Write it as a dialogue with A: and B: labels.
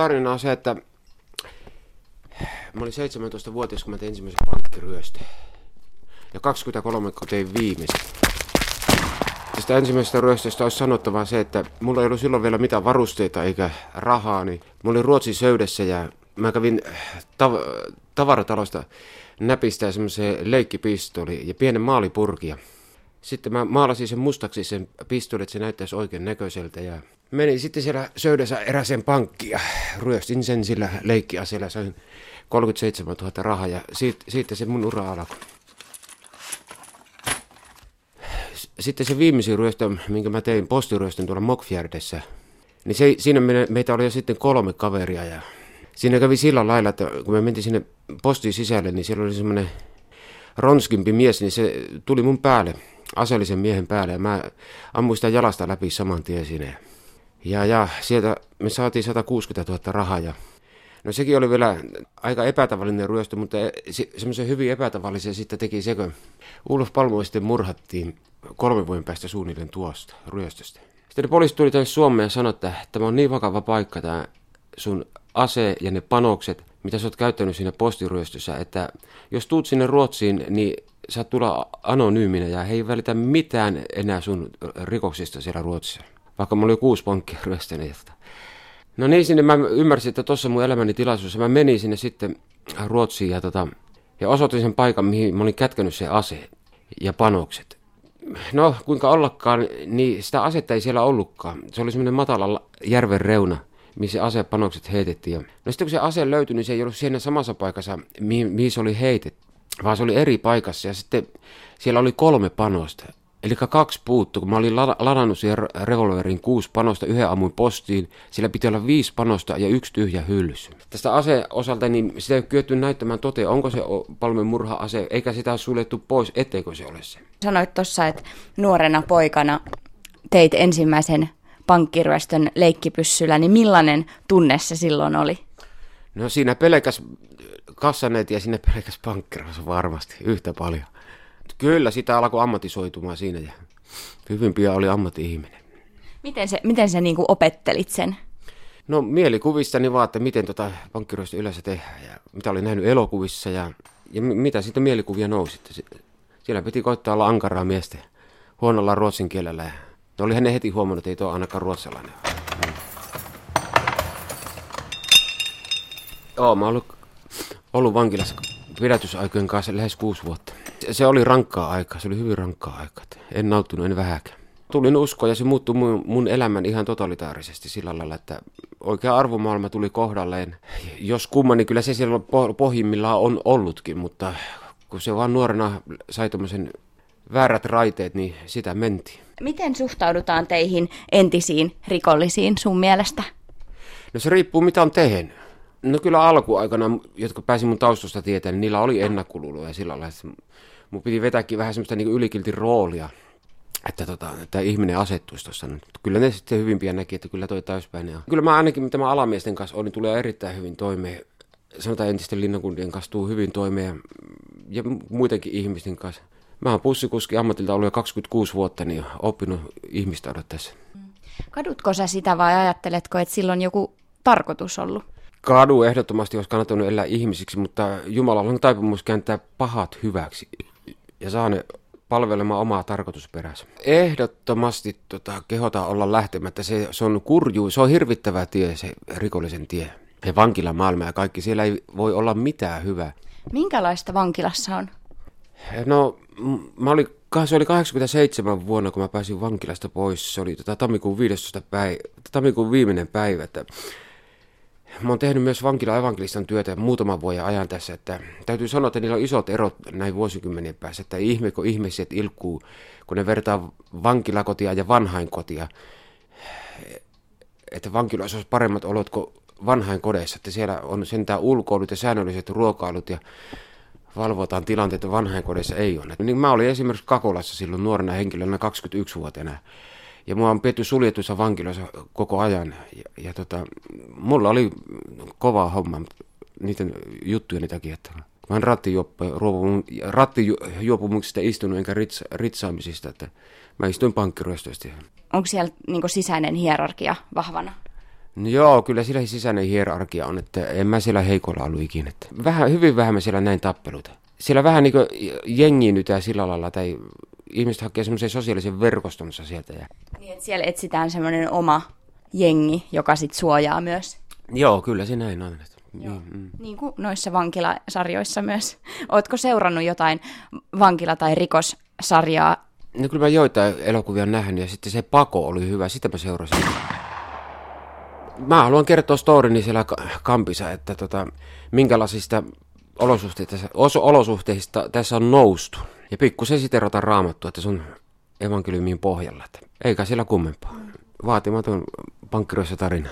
A: tarina on se, että mä olin 17-vuotias, kun mä tein ensimmäisen pankkiryöstön. Ja 23, kun tein viimeistä. Tästä ensimmäisestä ryöstöstä olisi sanottava se, että mulla ei ollut silloin vielä mitään varusteita eikä rahaa, niin mulla oli Ruotsin söydessä ja mä kävin tav- tavaratalosta näpistää semmoisen leikkipistoli ja pienen maalipurkia. Sitten mä maalasin sen mustaksi sen pistolin, että se näyttäisi oikein näköiseltä ja menin sitten siellä söydässä eräseen pankkiin ja ryöstin sen sillä leikkiaseella. Sain 37 000 rahaa ja siitä, siitä se mun ura alkoi. Sitten se viimeisin ryöstö, minkä mä tein postiryöstön tuolla Mokfjärdessä, niin se, siinä me, meitä oli jo sitten kolme kaveria ja siinä kävi sillä lailla, että kun me mentiin sinne postiin sisälle, niin siellä oli semmoinen ronskimpi mies, niin se tuli mun päälle, aseellisen miehen päälle ja mä ammuin sitä jalasta läpi saman tien sinne. Ja, ja sieltä me saatiin 160 000 rahaa ja No sekin oli vielä aika epätavallinen ryöstö, mutta semmoisen hyvin epätavallisen sitten teki se, kun Ulf Palmo sitten murhattiin kolmen vuoden päästä suunnilleen tuosta ryöstöstä. Sitten ne poliisit tuli tänne Suomeen ja sanoi, että tämä on niin vakava paikka tämä sun ase ja ne panokset, mitä sä oot käyttänyt siinä postiryöstössä, että jos tuut sinne Ruotsiin, niin saat tulla anonyyminä ja he ei välitä mitään enää sun rikoksista siellä Ruotsissa. Vaikka mulla oli kuusi pankkia ryöstäneet. No niin, sinne mä ymmärsin, että tuossa mun elämäni tilaisuudessa mä menin sinne sitten Ruotsiin ja, tota, ja osoitin sen paikan, mihin mä olin kätkenyt se ase ja panokset. No, kuinka ollakaan, niin sitä asetta ei siellä ollutkaan. Se oli semmoinen matala järven reuna, missä asepanokset heitettiin. No sitten kun se ase löytyi, niin se ei ollut siinä samassa paikassa, mihin, mihin se oli heitetty, vaan se oli eri paikassa. Ja sitten siellä oli kolme panosta. Eli kaksi puuttu, kun mä olin ladannut siihen revolverin kuusi panosta, yhden ammuin postiin, sillä piti olla viisi panosta ja yksi tyhjä hyllys. Tästä aseosalta, niin sitä ei kyetty näyttämään toteen, onko se palmen murha-ase, eikä sitä ole suljettu pois, etteikö se ole se.
B: Sanoit tuossa, että nuorena poikana teit ensimmäisen pankkiryöstön leikkipyssyllä, niin millainen tunne se silloin oli?
A: No siinä pelkäs kassaneet ja sinne pelkäs pankkiryöstö varmasti yhtä paljon. Kyllä, sitä alkoi ammatisoitumaan siinä ja hyvin pian oli ammatti-ihminen.
B: Miten se, miten sä niin opettelit sen?
A: No mielikuvistani vaan, että miten tota pankkiryöstö yleensä tehdään ja mitä olin nähnyt elokuvissa ja, ja mitä siitä mielikuvia nousi. Siellä piti koittaa olla ankaraa miestä huonolla ruotsin kielellä ja olihan ne heti huomannut, että ei tuo ainakaan ruotsalainen. Joo, mä oon ollut, ollut vankilassa pidätysaikojen kanssa lähes kuusi vuotta. Se oli rankkaa aikaa, se oli hyvin rankkaa aikaa. En nauttinut, en vähäkään. Tulin usko ja se muuttui mun, mun elämän ihan totalitaarisesti sillä lailla, että oikea arvomaailma tuli kohdalleen. Jos kumma, niin kyllä se siellä pohjimmillaan on ollutkin, mutta kun se vaan nuorena sai tuommoisen väärät raiteet, niin sitä menti.
B: Miten suhtaudutaan teihin entisiin rikollisiin sun mielestä?
A: No se riippuu mitä on tehnyt. No kyllä alkuaikana, jotka pääsi mun taustasta tietämään, niin niillä oli ennakkoluuloja sillä lailla, että mun piti vetääkin vähän semmoista niin ylikiltin roolia, että, tota, että ihminen asettuisi tuossa. Kyllä ne sitten hyvin pian näki, että kyllä toi täyspäinen on. Kyllä mä ainakin tämä alamiesten kanssa olin, tulee erittäin hyvin toimeen. Sanotaan entisten linnakuntien kanssa tuu hyvin toimeen ja muidenkin ihmisten kanssa. Mä oon pussikuski ammatilta ollut jo 26 vuotta, niin oppinut ihmistä odottaessa.
B: Kadutko sä sitä vai ajatteletko, että silloin joku tarkoitus ollut?
A: Kadu ehdottomasti olisi kannattanut elää ihmisiksi, mutta Jumalalla on taipumus kääntää pahat hyväksi ja saa ne palvelemaan omaa tarkoitusperänsä. Ehdottomasti tota, kehota olla lähtemättä. Se, se on kurju, se on hirvittävä tie, se rikollisen tie. Ja vankilamaailma ja kaikki, siellä ei voi olla mitään hyvää.
B: Minkälaista vankilassa on?
A: No, mä olin, se oli 87 vuonna, kun mä pääsin vankilasta pois. Se oli tota, tammikuun 15. päivä, tammikuun viimeinen päivä. Että Mä oon tehnyt myös vankila evankelistan työtä muutaman vuoden ajan tässä, että täytyy sanoa, että niillä on isot erot näin vuosikymmenien päässä, että ihme, kun ihmiset ilkkuu, kun ne vertaa vankilakotia ja vanhainkotia, että vankiloissa olisi paremmat olot kuin vanhainkodeissa, että siellä on sentään ulkoilut ja säännölliset ruokailut ja valvotaan tilanteita vanhainkodeissa ei ole. Niin mä olin esimerkiksi Kakolassa silloin nuorena henkilönä 21-vuotiaana ja mua on pidetty suljetuissa vankiloissa koko ajan. Ja, ja tota, mulla oli kova homma niiden juttujen takia, että mä en rattijuopumuksista istunut enkä ritsa, ritsaamisista, että mä istuin pankkiryöstöistä.
B: Onko siellä niin sisäinen hierarkia vahvana?
A: No joo, kyllä sillä sisäinen hierarkia on, että en mä siellä heikolla ollut ikinä. Että vähän, hyvin vähän mä siellä näin tappeluita. Siellä vähän niin jengiinytään sillä lailla, tai ihmiset hakee semmoisen sosiaalisen verkostonsa sieltä. Ja...
B: Niin, että siellä etsitään semmoinen oma jengi, joka sit suojaa myös.
A: Joo, kyllä se näin on.
B: Joo. Niin, mm. niin kuin noissa vankilasarjoissa myös. Oletko seurannut jotain vankila- tai rikossarjaa?
A: No kyllä mä joitain elokuvia nähnyt ja sitten se pako oli hyvä, sitä mä seurasin. Mä haluan kertoa storini siellä kampissa, että tota, minkälaisista olosuhteista, olosuhteista tässä on noustu. Ja pikkusen siterota raamattua, että se on evankeliumin pohjalla. Että eikä siellä kummempaa. Vaatimaton pankkiroissa tarina.